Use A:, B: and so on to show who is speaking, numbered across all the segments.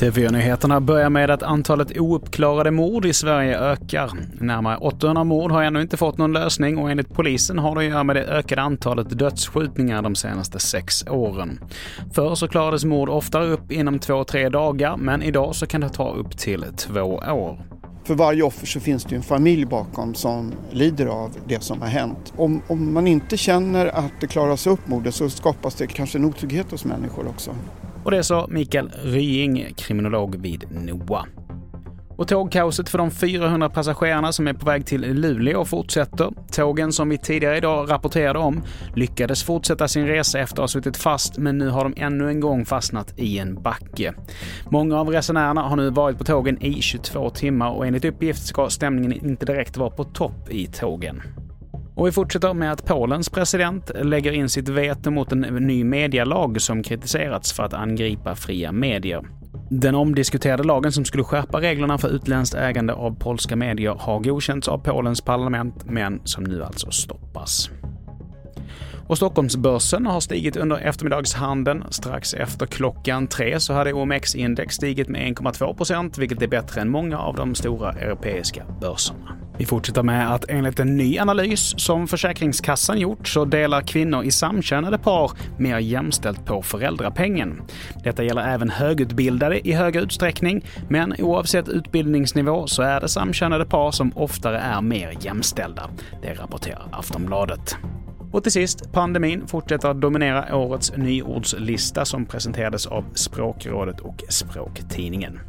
A: TV4-nyheterna börjar med att antalet ouppklarade mord i Sverige ökar. Närmare 800 mord har ännu inte fått någon lösning och enligt polisen har det att göra med det ökade antalet dödsskjutningar de senaste sex åren. Förr så klarades mord oftare upp inom två, tre dagar, men idag så kan det ta upp till två år.
B: För varje offer så finns det en familj bakom som lider av det som har hänt. Om, om man inte känner att det klaras upp mordet så skapas det kanske en otrygghet hos människor också.
A: Och det sa Mikael Rying, kriminolog vid NOA. Och tågkaoset för de 400 passagerarna som är på väg till Luleå fortsätter. Tågen som vi tidigare idag rapporterade om lyckades fortsätta sin resa efter att ha suttit fast, men nu har de ännu en gång fastnat i en backe. Många av resenärerna har nu varit på tågen i 22 timmar och enligt uppgift ska stämningen inte direkt vara på topp i tågen. Och vi fortsätter med att Polens president lägger in sitt veto mot en ny medialag som kritiserats för att angripa fria medier. Den omdiskuterade lagen som skulle skärpa reglerna för utländskt ägande av polska medier har godkänts av Polens parlament, men som nu alltså stoppas. Och Stockholmsbörsen har stigit under eftermiddagshandeln. Strax efter klockan tre så hade OMX-index stigit med 1,2% vilket är bättre än många av de stora europeiska börserna. Vi fortsätter med att enligt en ny analys som Försäkringskassan gjort så delar kvinnor i samkönade par mer jämställt på föräldrapengen. Detta gäller även högutbildade i högre utsträckning, men oavsett utbildningsnivå så är det samkönade par som oftare är mer jämställda. Det rapporterar Aftonbladet. Och till sist, pandemin fortsätter att dominera årets nyordslista som presenterades av Språkrådet och Språktidningen.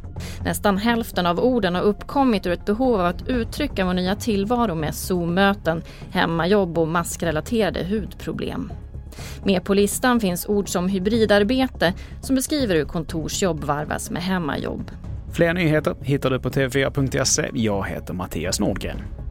C: Nästan hälften av orden har uppkommit ur ett behov av att uttrycka vår nya tillvaro med Zoom-möten, hemmajobb och maskrelaterade hudproblem. Med på listan finns ord som hybridarbete som beskriver hur kontorsjobb varvas med hemmajobb.
A: Fler nyheter hittar du på tv4.se. Jag heter Mattias Nordgren.